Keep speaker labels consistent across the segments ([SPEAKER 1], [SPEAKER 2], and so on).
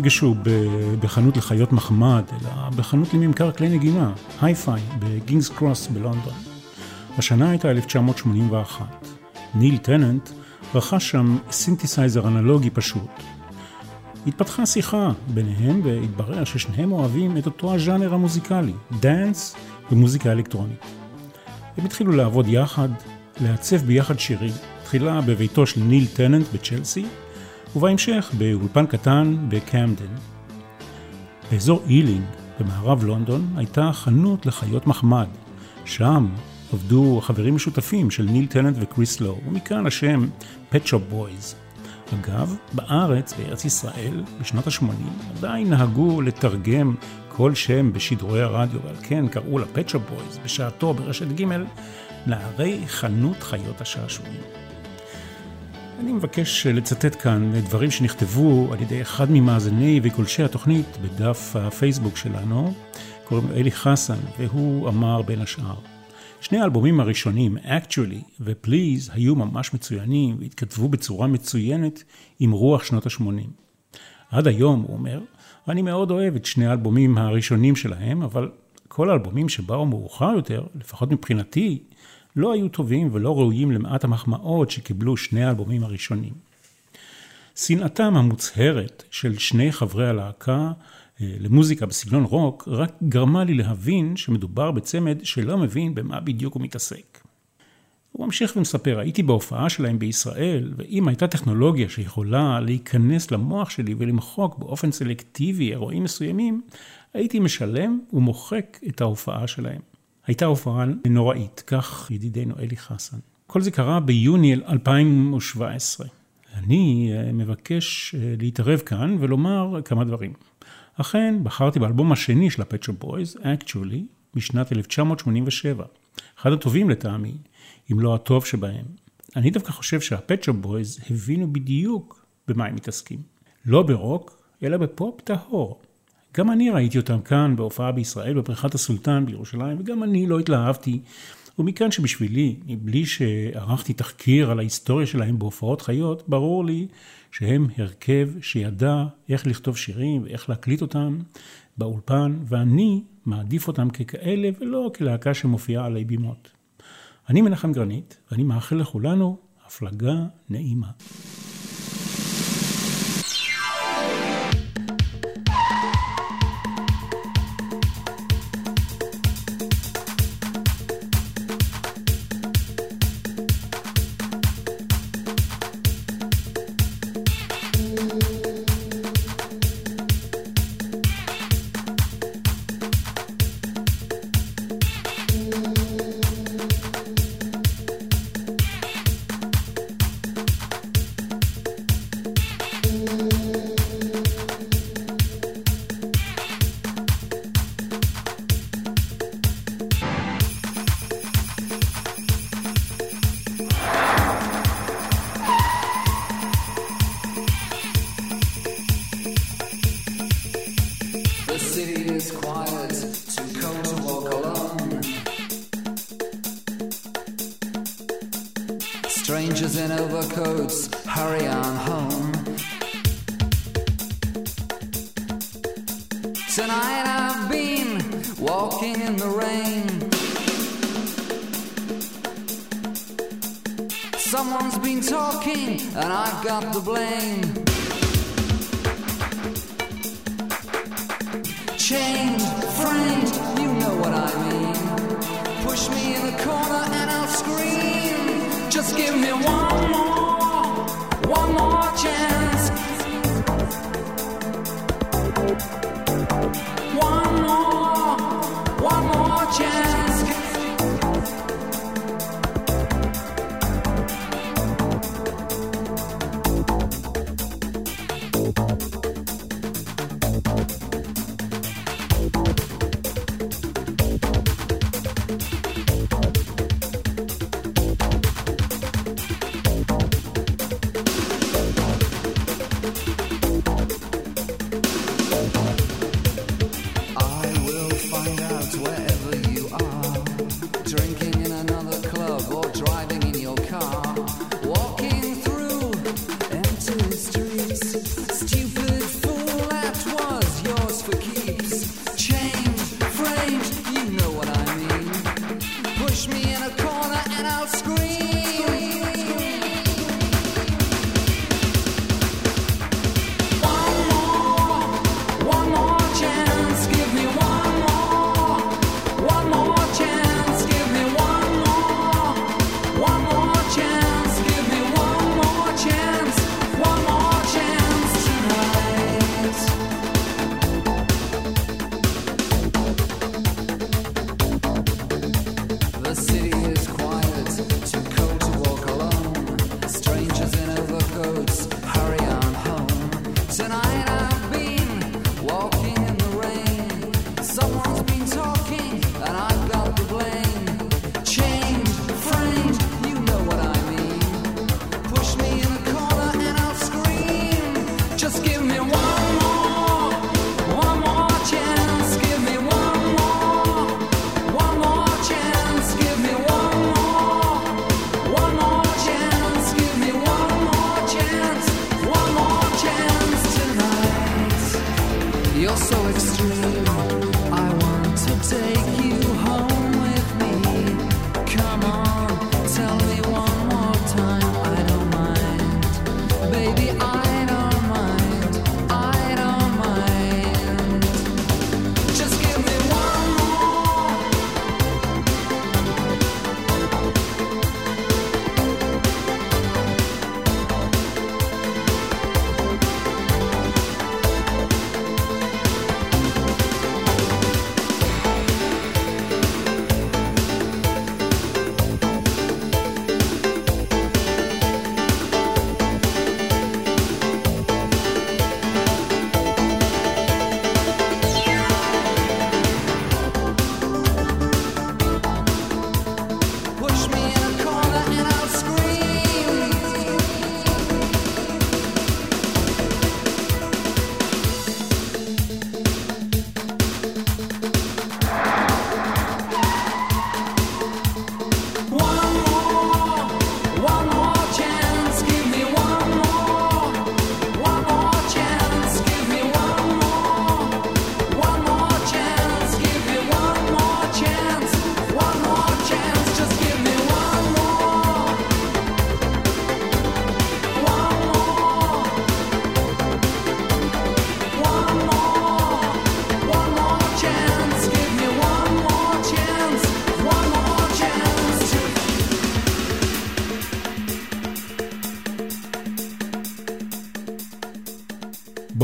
[SPEAKER 1] נפגשו בחנות לחיות מחמד, אלא בחנות לממכר כלי נגינה, היי-פיי, בקינגס קרוס בלונדון. השנה הייתה 1981. ניל טננט רכש שם סינתסייזר אנלוגי פשוט. התפתחה שיחה ביניהם והתברר ששניהם אוהבים את אותו הז'אנר המוזיקלי, דאנס ומוזיקה אלקטרונית. הם התחילו לעבוד יחד, לעצב ביחד שירים, תחילה בביתו של ניל טננט בצ'לסי, ובהמשך באולפן קטן בקמדן. באזור אילינג, במערב לונדון, הייתה חנות לחיות מחמד. שם עבדו חברים משותפים של ניל טננט וקריס לואו, ומכאן השם Pet Shop Boys. אגב, בארץ, בארץ ישראל, בשנות ה-80, עדיין נהגו לתרגם כל שם בשידורי הרדיו, ועל כן קראו לה Pet Shop Boys בשעתו ברשת ג' נערי חנות חיות השעשועים. אני מבקש לצטט כאן דברים שנכתבו על ידי אחד ממאזיני וגולשי התוכנית בדף הפייסבוק שלנו, קוראים לו אלי חסן, והוא אמר בין השאר, שני האלבומים הראשונים, Actually ו-Please, היו ממש מצוינים והתכתבו בצורה מצוינת עם רוח שנות ה-80. עד היום, הוא אומר, אני מאוד אוהב את שני האלבומים הראשונים שלהם, אבל כל האלבומים שבאו מאוחר יותר, לפחות מבחינתי, לא היו טובים ולא ראויים למעט המחמאות שקיבלו שני האלבומים הראשונים. שנאתם המוצהרת של שני חברי הלהקה אה, למוזיקה בסגנון רוק, רק גרמה לי להבין שמדובר בצמד שלא מבין במה בדיוק הוא מתעסק. הוא ממשיך ומספר, הייתי בהופעה שלהם בישראל, ואם הייתה טכנולוגיה שיכולה להיכנס למוח שלי ולמחוק באופן סלקטיבי אירועים מסוימים, הייתי משלם ומוחק את ההופעה שלהם. הייתה הופעה נוראית, כך ידידנו אלי חסן. כל זה קרה ביוני 2017. אני אה, מבקש אה, להתערב כאן ולומר כמה דברים. אכן, בחרתי באלבום השני של ה Pet Shop Boys, Actually, משנת 1987. אחד הטובים לטעמי, אם לא הטוב שבהם. אני דווקא חושב שה Pet Shop Boys הבינו בדיוק במה הם מתעסקים. לא ברוק, אלא בפופ טהור. גם אני ראיתי אותם כאן בהופעה בישראל בפריחת הסולטן בירושלים, וגם אני לא התלהבתי. ומכאן שבשבילי, מבלי שערכתי תחקיר על ההיסטוריה שלהם בהופעות חיות, ברור לי שהם הרכב שידע איך לכתוב שירים ואיך להקליט אותם באולפן, ואני מעדיף אותם ככאלה ולא כלהקה שמופיעה עלי בימות. אני מנחם גרנית, ואני מאחל לכולנו הפלגה נעימה.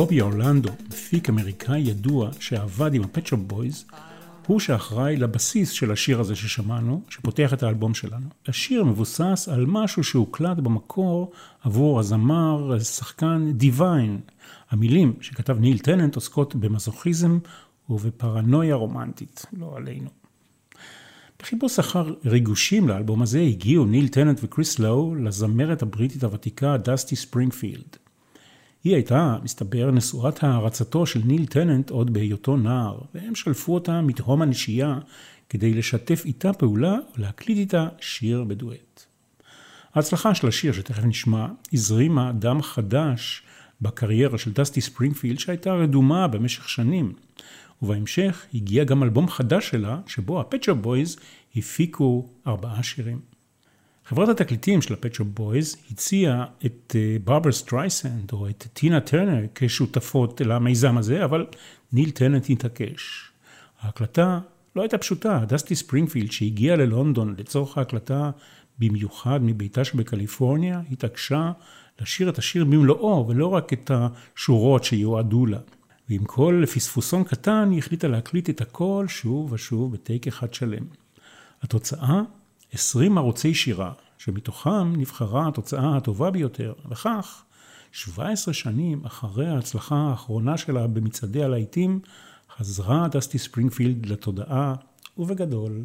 [SPEAKER 2] בובי אורלנדו, מפיק אמריקאי ידוע שעבד עם ה Pet Shop Boys, הוא שאחראי לבסיס של השיר הזה ששמענו, שפותח את האלבום שלנו. השיר מבוסס על משהו שהוקלט במקור עבור הזמר, שחקן דיוויין. המילים שכתב ניל טננט עוסקות במזוכיזם ובפרנויה רומנטית, לא עלינו. בחיפוש אחר ריגושים לאלבום הזה הגיעו ניל טננט וקריס לואו לזמרת הבריטית הוותיקה דסטי ספרינגפילד. היא הייתה, מסתבר, נשואת הערצתו של ניל טננט עוד בהיותו נער, והם שלפו אותה מתהום הנשייה כדי לשתף איתה פעולה ולהקליט איתה שיר בדואט. ההצלחה של השיר, שתכף נשמע, הזרימה דם חדש בקריירה של דסטי ספרינגפילד שהייתה רדומה במשך שנים. ובהמשך הגיע גם אלבום חדש שלה, שבו ה Pet Shop Boys הפיקו ארבעה שירים. חברת התקליטים של ה Pet Shop Boys הציעה את ברבר סטרייסנד או את טינה טרנר כשותפות למיזם הזה, אבל ניל טננט התעקש. ההקלטה לא הייתה פשוטה, דסטי ספרינגפילד שהגיע ללונדון לצורך ההקלטה במיוחד מביתה שבקליפורניה, התעקשה לשיר את השיר במלואו ולא רק את השורות שיועדו לה. ועם כל פספוסון קטן היא החליטה להקליט את הכל שוב ושוב בטייק אחד שלם. התוצאה 20 ערוצי שירה, שמתוכם נבחרה התוצאה הטובה ביותר, וכך 17 שנים אחרי ההצלחה האחרונה שלה במצעדי הלהיטים, חזרה דסטי ספרינגפילד לתודעה, ובגדול.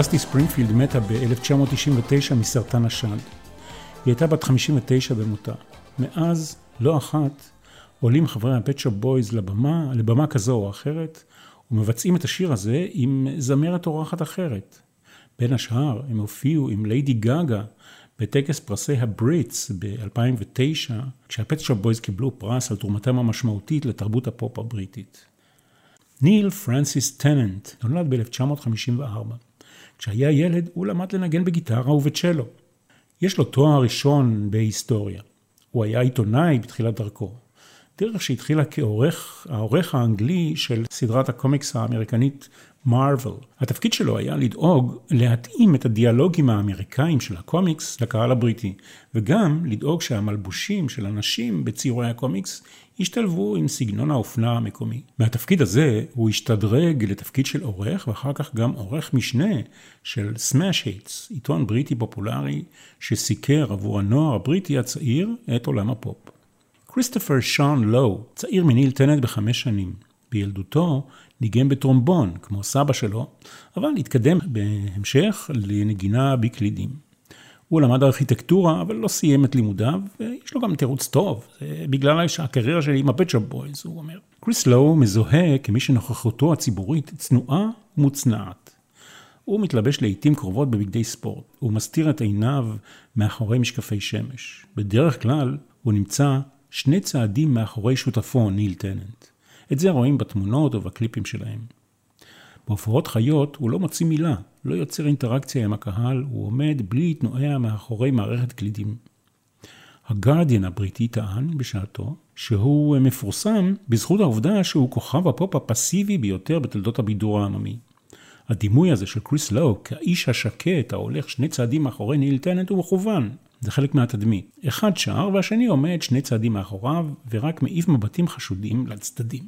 [SPEAKER 1] דסטי ספרינגפילד מתה ב-1999 מסרטן השד. היא הייתה בת 59 במותה. מאז, לא אחת, עולים חברי ה Pet Shop Boys לבמה, לבמה כזו או אחרת, ומבצעים את השיר הזה עם זמרת אורחת אחרת. בין השאר, הם הופיעו עם ליידי גאגה בטקס פרסי הבריטס ב-2009, כשה Pet Shop Boys קיבלו פרס על תרומתם המשמעותית לתרבות הפופ הבריטית. ניל פרנסיס טננט נולד ב-1954. כשהיה ילד הוא למד לנגן בגיטרה ובצ'לו. יש לו תואר ראשון בהיסטוריה. הוא היה עיתונאי בתחילת דרכו. דרך שהתחילה כעורך, העורך האנגלי של סדרת הקומיקס האמריקנית מארוול. התפקיד שלו היה לדאוג להתאים את הדיאלוגים האמריקאים של הקומיקס לקהל הבריטי, וגם לדאוג שהמלבושים של הנשים בציורי הקומיקס ישתלבו עם סגנון האופנה המקומי. מהתפקיד הזה הוא השתדרג לתפקיד של עורך, ואחר כך גם עורך משנה של Smash Hits, עיתון בריטי פופולרי שסיקר עבור הנוער הבריטי הצעיר את עולם הפופ. כריסטופר שון לואו, צעיר מניל טננט בחמש שנים. בילדותו ניגן בטרומבון, כמו סבא שלו, אבל התקדם בהמשך לנגינה בקלידים. הוא למד ארכיטקטורה, אבל לא סיים את לימודיו, ויש לו גם תירוץ טוב, זה בגלל הקריירה שלי עם ה Pet Shop Boys, הוא אומר. קריס לואו מזוהה כמי שנוכחותו הציבורית צנועה ומוצנעת. הוא מתלבש לעיתים קרובות בבגדי ספורט, הוא מסתיר את עיניו מאחורי משקפי שמש. בדרך כלל הוא נמצא שני צעדים מאחורי שותפו, ניל טננט. את זה רואים בתמונות ובקליפים שלהם. בהופעות חיות הוא לא מוציא מילה, לא יוצר אינטראקציה עם הקהל, הוא עומד בלי להתנועע מאחורי מערכת קלידים. הגרדיאן הבריטי טען בשעתו שהוא מפורסם בזכות העובדה שהוא כוכב הפופ הפסיבי ביותר בתולדות הבידור העממי. הדימוי הזה של קריס לואו כאיש השקט ההולך שני צעדים מאחורי ניל טנט הוא מכוון. זה חלק מהתדמית. אחד שר והשני עומד שני צעדים מאחוריו ורק מעיף מבטים חשודים לצדדים.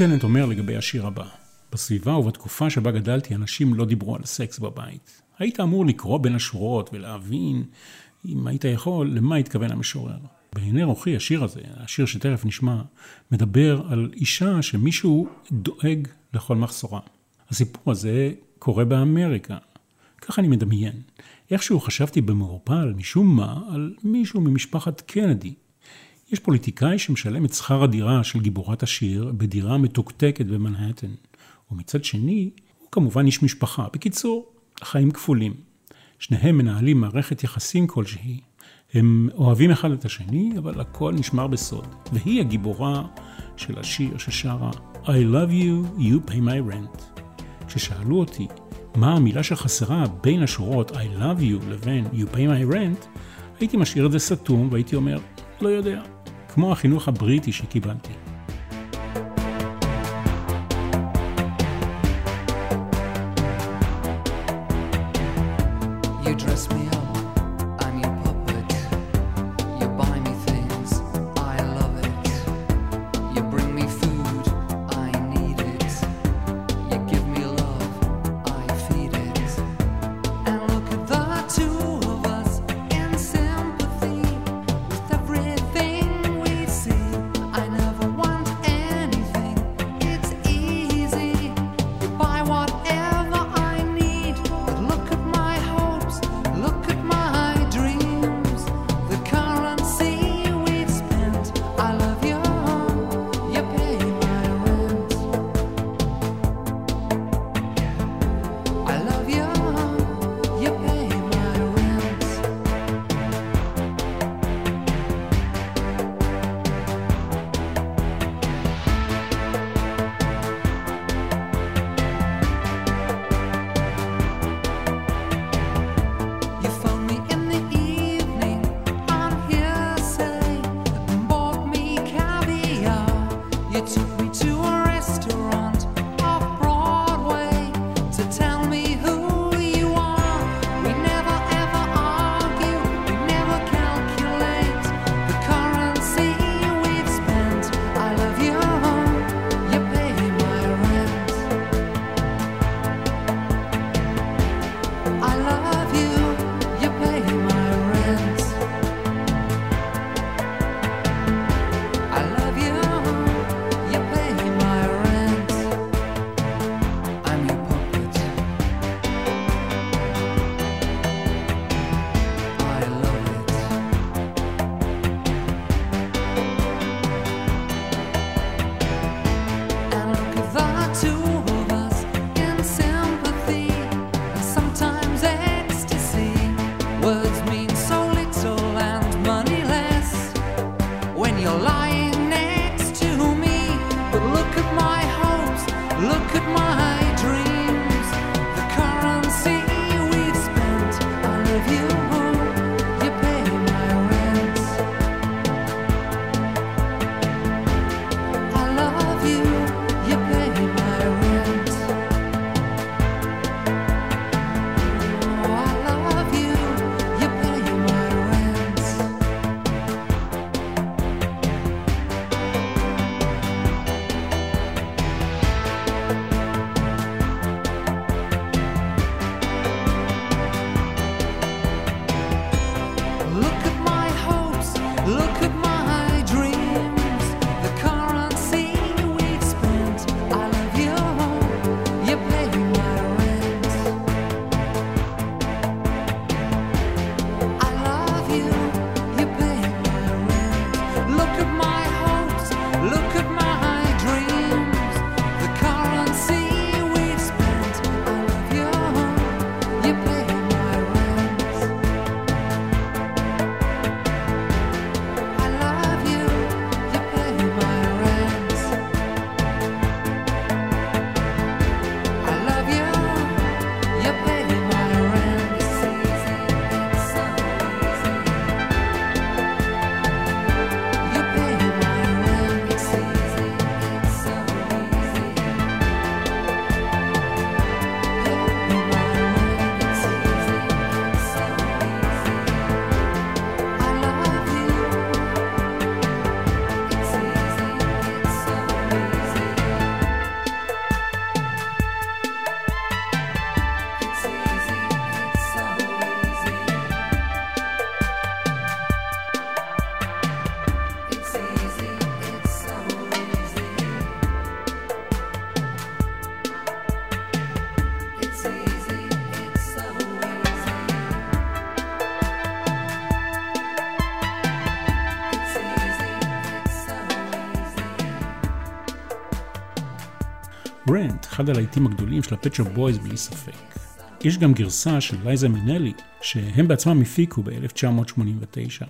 [SPEAKER 2] טננט אומר לגבי השיר הבא, בסביבה ובתקופה שבה גדלתי אנשים לא דיברו על סקס בבית. היית אמור לקרוא בין השורות ולהבין, אם היית יכול, למה התכוון המשורר. בעיני רוחי השיר הזה, השיר שתכף נשמע, מדבר על אישה שמישהו דואג לכל מחסורה. הסיפור הזה קורה באמריקה. כך אני מדמיין. איכשהו חשבתי במעורפל, משום מה, על מישהו ממשפחת קנדי. יש פוליטיקאי שמשלם את שכר הדירה של גיבורת השיר בדירה מתוקתקת במנהטן. ומצד שני, הוא כמובן איש משפחה. בקיצור, חיים כפולים. שניהם מנהלים מערכת יחסים כלשהי. הם אוהבים אחד את השני, אבל הכל נשמר בסוד. והיא הגיבורה של השיר ששרה I love you, you pay my rent. כששאלו אותי מה המילה שחסרה בין השורות I love you לבין you pay my rent, הייתי משאיר את זה סתום והייתי אומר, לא יודע. כמו החינוך הבריטי שקיבלתי.
[SPEAKER 1] אחד הלהיטים הגדולים של ה Pet Shop Boys בלי ספק. יש גם גרסה של לייזה מינלי, שהם בעצמם הפיקו ב-1989.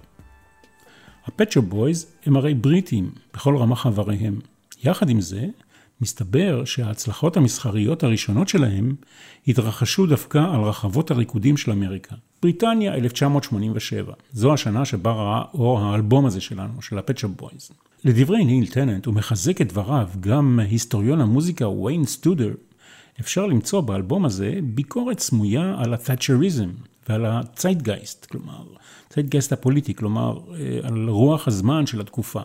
[SPEAKER 1] ה Pet Shop Boys הם הרי בריטים בכל רמ"ח איבריהם. יחד עם זה, מסתבר שההצלחות המסחריות הראשונות שלהם התרחשו דווקא על רחבות הריקודים של אמריקה. בריטניה 1987, זו השנה שבה ראה אור האלבום הזה שלנו, של ה Pet Shop Boys. לדברי ניל טננט, הוא מחזק את דבריו גם היסטוריון המוזיקה ויין סטודר, אפשר למצוא באלבום הזה ביקורת סמויה על התאצ'ריזם ועל הציידגייסט, כלומר, ציידגייסט הפוליטי, כלומר, אה, על רוח הזמן של התקופה.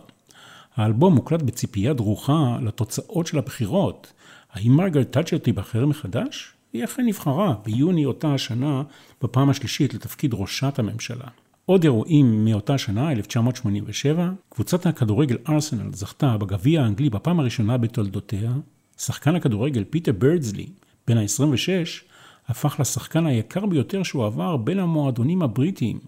[SPEAKER 1] האלבום מוקלט בציפייה דרוכה לתוצאות של הבחירות. האם מרגרט תאצ'ר תיבחר מחדש? היא אכן נבחרה ביוני אותה השנה בפעם השלישית לתפקיד ראשת הממשלה. עוד אירועים מאותה שנה, 1987, קבוצת הכדורגל ארסנל זכתה בגביע האנגלי בפעם הראשונה בתולדותיה, שחקן הכדורגל פיטר ברדסלי, בן ה-26, הפך לשחקן היקר ביותר שהועבר בין המועדונים הבריטיים.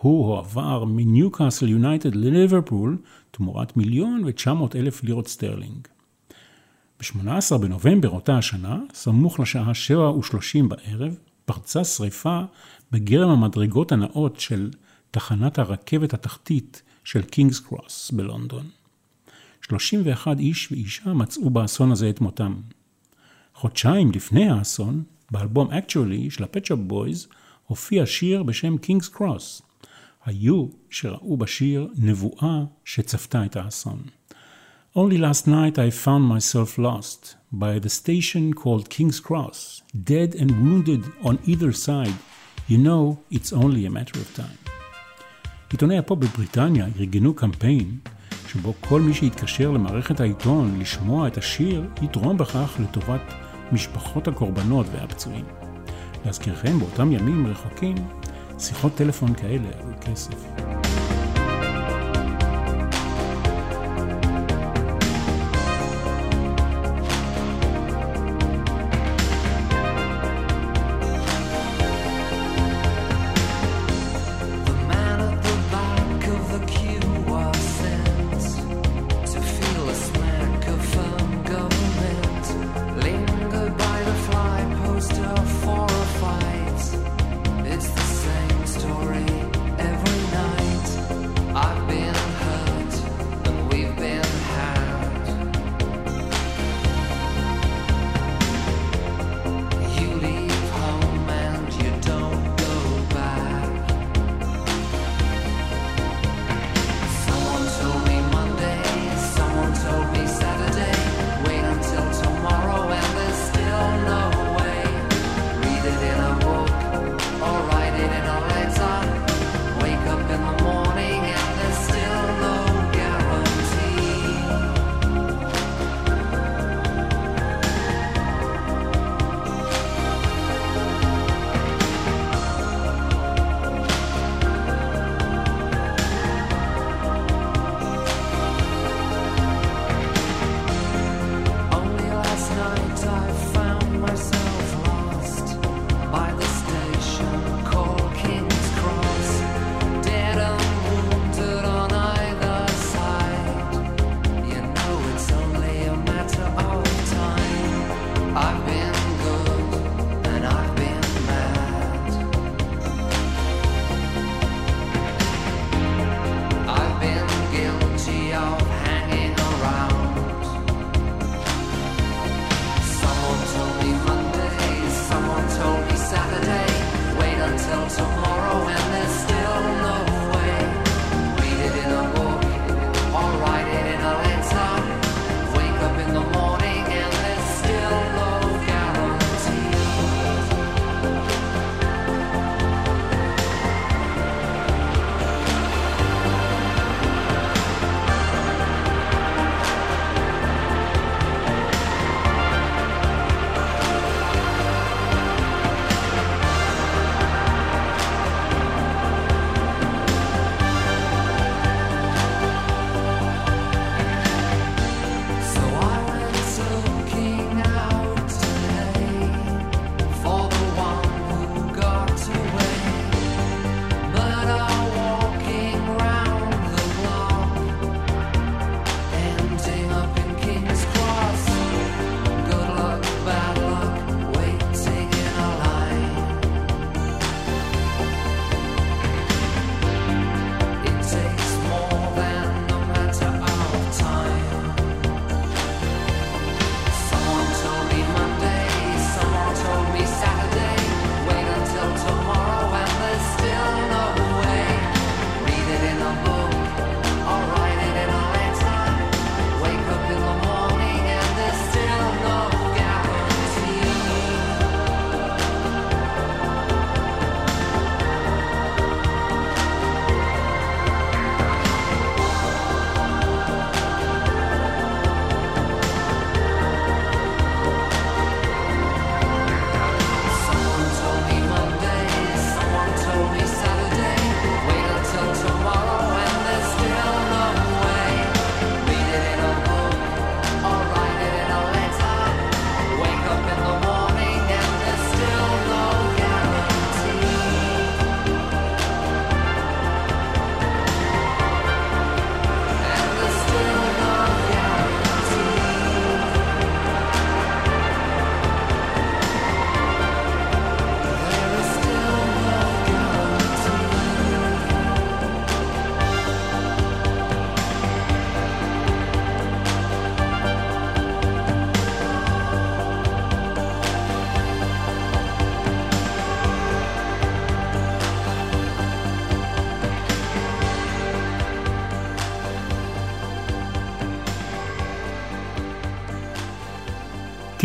[SPEAKER 1] הוא הועבר מניוקאסל יונייטד לליברפול תמורת מיליון ותשע מאות אלף לירות סטרלינג. ב-18 בנובמבר אותה השנה, סמוך לשעה 7:30 בערב, פרצה שריפה בגרם המדרגות הנעות של תחנת הרכבת התחתית של קינגס קרוס בלונדון. 31 איש ואישה מצאו באסון הזה את מותם. חודשיים לפני האסון, באלבום Actually של ה Pet Shop Boys, הופיע שיר בשם King's Cross. היו שראו בשיר נבואה שצפתה את האסון. Only last night I found myself lost by the station called King's Cross, dead and wounded on either side. You know, it's only a matter of time. עיתוני הפופ בבריטניה ארגנו קמפיין שבו כל מי שיתקשר למערכת העיתון לשמוע את השיר, יתרום בכך לטובת משפחות הקורבנות והפצועים. להזכירכם, באותם ימים רחוקים, שיחות טלפון כאלה עלו כסף.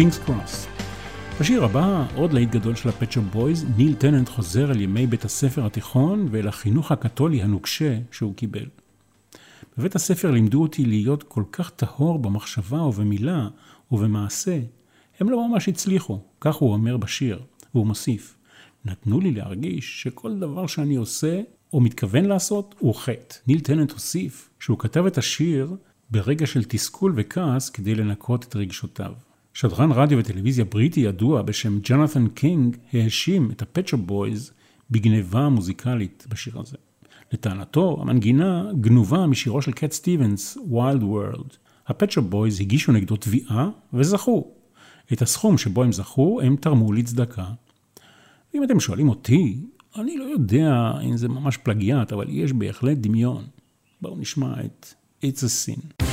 [SPEAKER 1] קינגס קרוס. בשיר הבא, עוד להיט גדול של ה Pet Shop Boys, ניל טננט חוזר אל ימי בית הספר התיכון ואל החינוך הקתולי הנוקשה שהוא קיבל. בבית הספר לימדו אותי להיות כל כך טהור במחשבה ובמילה ובמעשה. הם לא ממש הצליחו, כך הוא אומר בשיר, והוא מוסיף, נתנו לי להרגיש שכל דבר שאני עושה או מתכוון לעשות הוא חטא. ניל טננט הוסיף שהוא כתב את השיר ברגע של תסכול וכעס כדי לנקות את רגשותיו. שדרן רדיו וטלוויזיה בריטי ידוע בשם ג'ונת'ן קינג האשים את ה Pet Shop Boys בגניבה מוזיקלית בשיר הזה. לטענתו, המנגינה גנובה משירו של קט סטיבנס, Wild World. ה Pet Shop Boys הגישו נגדו תביעה וזכו. את הסכום שבו הם זכו, הם תרמו לצדקה. ואם אתם שואלים אותי, אני לא יודע אם זה ממש פלגיאט, אבל יש בהחלט דמיון. בואו נשמע את It's a Sin.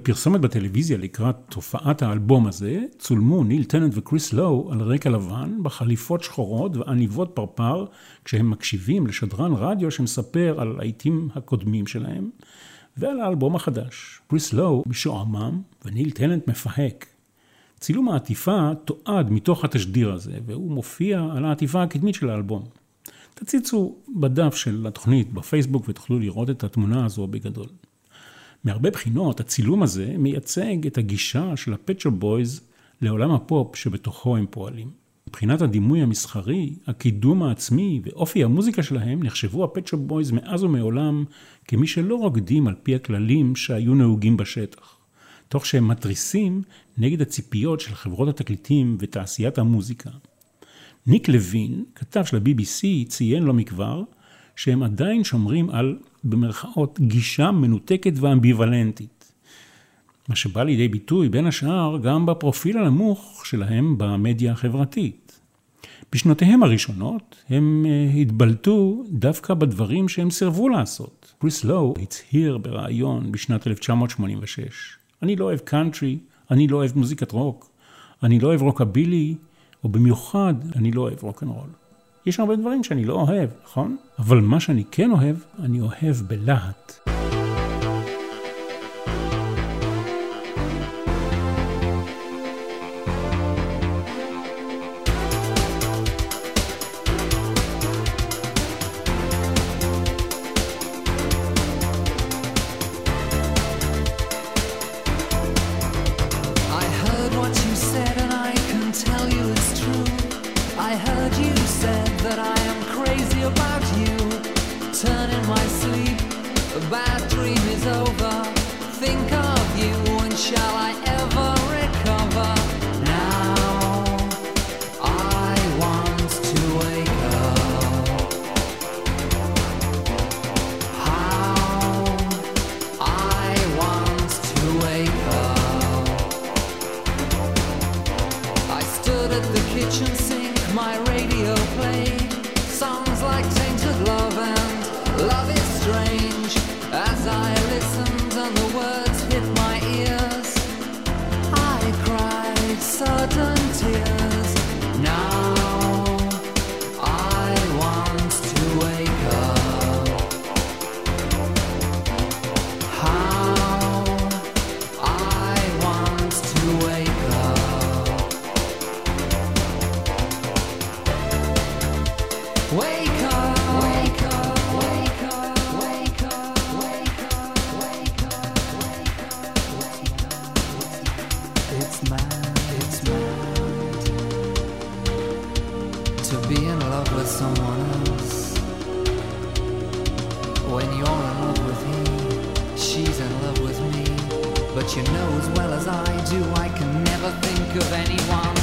[SPEAKER 2] בפרסומת בטלוויזיה לקראת תופעת האלבום הזה, צולמו ניל טננט וקריס לואו על רקע לבן, בחליפות שחורות ועניבות פרפר, כשהם מקשיבים לשדרן רדיו שמספר על העיתים הקודמים שלהם, ועל האלבום החדש. קריס לואו משועמם, וניל טננט מפהק. צילום העטיפה תועד מתוך התשדיר הזה, והוא מופיע על העטיפה הקדמית של האלבום. תציצו בדף של התוכנית בפייסבוק ותוכלו לראות את התמונה הזו בגדול. מהרבה בחינות, הצילום הזה מייצג את הגישה של ה Pet Shop Boys לעולם הפופ שבתוכו הם פועלים. מבחינת הדימוי המסחרי, הקידום העצמי ואופי המוזיקה שלהם נחשבו ה Pet Shop Boys מאז ומעולם כמי שלא רוקדים על פי הכללים שהיו נהוגים בשטח. תוך שהם מתריסים נגד הציפיות של חברות התקליטים ותעשיית המוזיקה. ניק לוין, כתב של ה-BBC, ציין לא מכבר שהם עדיין שומרים על, במרכאות, גישה מנותקת ואמביוולנטית. מה שבא לידי ביטוי בין השאר גם בפרופיל הנמוך שלהם במדיה החברתית. בשנותיהם הראשונות הם אה, התבלטו דווקא בדברים שהם סירבו לעשות. קריס לואו הצהיר בריאיון בשנת 1986, אני לא אוהב קאנטרי, אני לא אוהב מוזיקת רוק, אני לא אוהב רוקבילי, או במיוחד אני לא אוהב רוקנרול. יש הרבה דברים שאני לא אוהב, נכון? אבל מה שאני כן אוהב, אני אוהב בלהט. But you know as well as I do, I can never think of anyone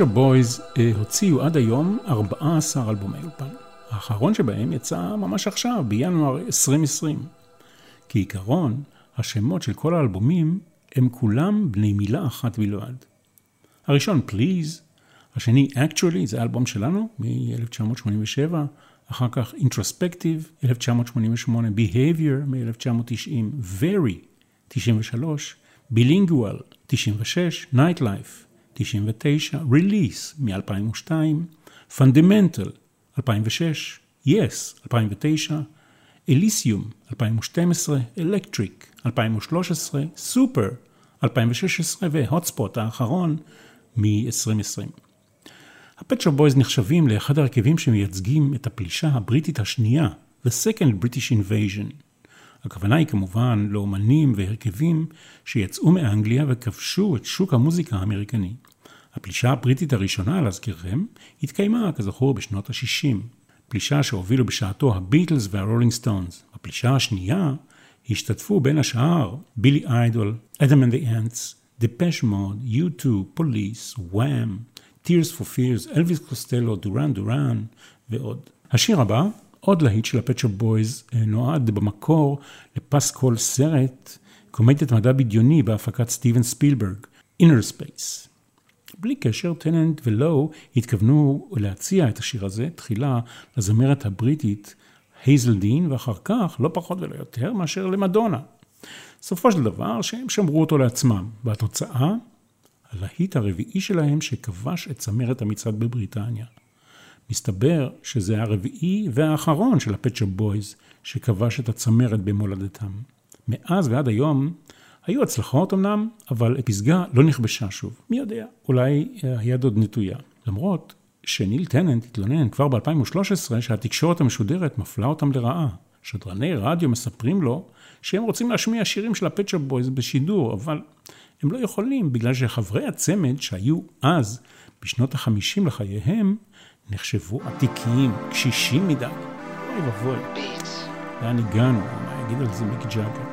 [SPEAKER 1] הפטשופ בויז הוציאו עד היום 14 אלבומי אולפן. האחרון שבהם יצא ממש עכשיו, בינואר 2020. כעיקרון, השמות של כל האלבומים הם כולם בני מילה אחת בלבד. הראשון, Please, השני, Actually, זה האלבום שלנו, מ-1987, אחר כך Introspective, 1988, Behavior, מ-1990, Very, 93, Bilingual, 96, Nightlife, 99, Release, מ-2002, Fundamental, 2006, Yes, 2009, Elysium, 2012, Electric, 2013, Super, 2016 והוטספוט האחרון מ-2020. הפטשו בויז נחשבים לאחד הרכיבים שמייצגים את הפלישה הבריטית השנייה, The Second British Invasion. הכוונה היא כמובן לאומנים והרכבים שיצאו מאנגליה וכבשו את שוק המוזיקה האמריקני. הפלישה הבריטית הראשונה, להזכירכם, התקיימה, כזכור, בשנות ה-60. פלישה שהובילו בשעתו הביטלס והרולינג סטונס. בפלישה השנייה השתתפו בין השאר בילי איידול, Adam and the Ants, דפש מוד, U2, פוליס, וואם, Tears for Fears, אלוויס קוסטלו, דורן דורן ועוד. השיר הבא, עוד להיט של ה Pet Shop Boys, נועד במקור לפסקול סרט, קומדיית מדע בדיוני בהפקת סטיבן ספילברג, Inner Space. בלי קשר, טננט ולואו התכוונו להציע את השיר הזה תחילה לזמרת הבריטית הייזל דין, ואחר כך, לא פחות ולא יותר, מאשר למדונה. סופו של דבר, שהם שמרו אותו לעצמם, והתוצאה, הלהיט הרביעי שלהם שכבש את צמרת המצעד בבריטניה. מסתבר שזה הרביעי והאחרון של ה Pet Shop Boys שכבש את הצמרת במולדתם. מאז ועד היום היו הצלחות אמנם, אבל הפסגה לא נכבשה שוב. מי יודע, אולי היד עוד נטויה. למרות שניל טננט התלונן כבר ב-2013 שהתקשורת המשודרת מפלה אותם לרעה. שדרני רדיו מספרים לו שהם רוצים להשמיע שירים של ה Pet Shop Boys בשידור, אבל הם לא יכולים בגלל שחברי הצמד שהיו אז, בשנות החמישים לחייהם, נחשבו עתיקים, קשישים מדי. אוי ואבוי. לאן הגענו? מה יגיד על זה מיק ג'אגר?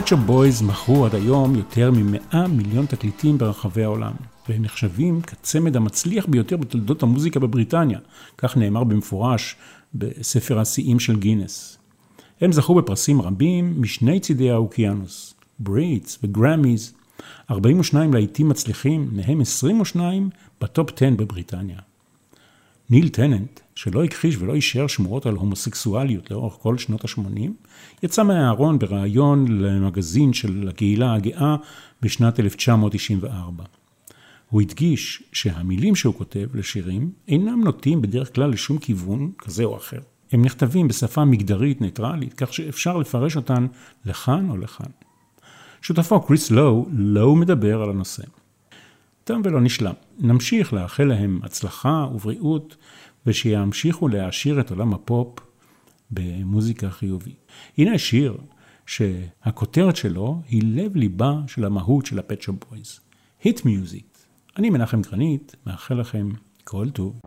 [SPEAKER 1] ה Pet Shop Boys מכרו עד היום יותר מ-100 מיליון תקליטים ברחבי העולם, והם נחשבים כצמד המצליח ביותר בתולדות המוזיקה בבריטניה, כך נאמר במפורש בספר השיאים של גינס. הם זכו בפרסים רבים משני צידי האוקיינוס, בריטס וגראמיז, 42 להיטים מצליחים, מהם 22 בטופ 10 בבריטניה. ניל טננט, שלא הכחיש ולא אישר שמועות על הומוסקסואליות לאורך כל שנות ה-80, יצא מהארון בריאיון למגזין של הקהילה הגאה בשנת 1994. הוא הדגיש שהמילים שהוא כותב לשירים אינם נוטים בדרך כלל לשום כיוון כזה או אחר. הם נכתבים בשפה מגדרית ניטרלית, כך שאפשר לפרש אותן לכאן או לכאן. שותפו קריס לואו לא מדבר על הנושא. תם ולא נשלם. נמשיך לאחל להם הצלחה ובריאות, ושימשיכו להעשיר את עולם הפופ במוזיקה חיובית. הנה שיר שהכותרת שלו היא לב ליבה של המהות של ה Pet Shop Boys. Hit Music. אני מנחם גרנית, מאחל לכם כל טוב.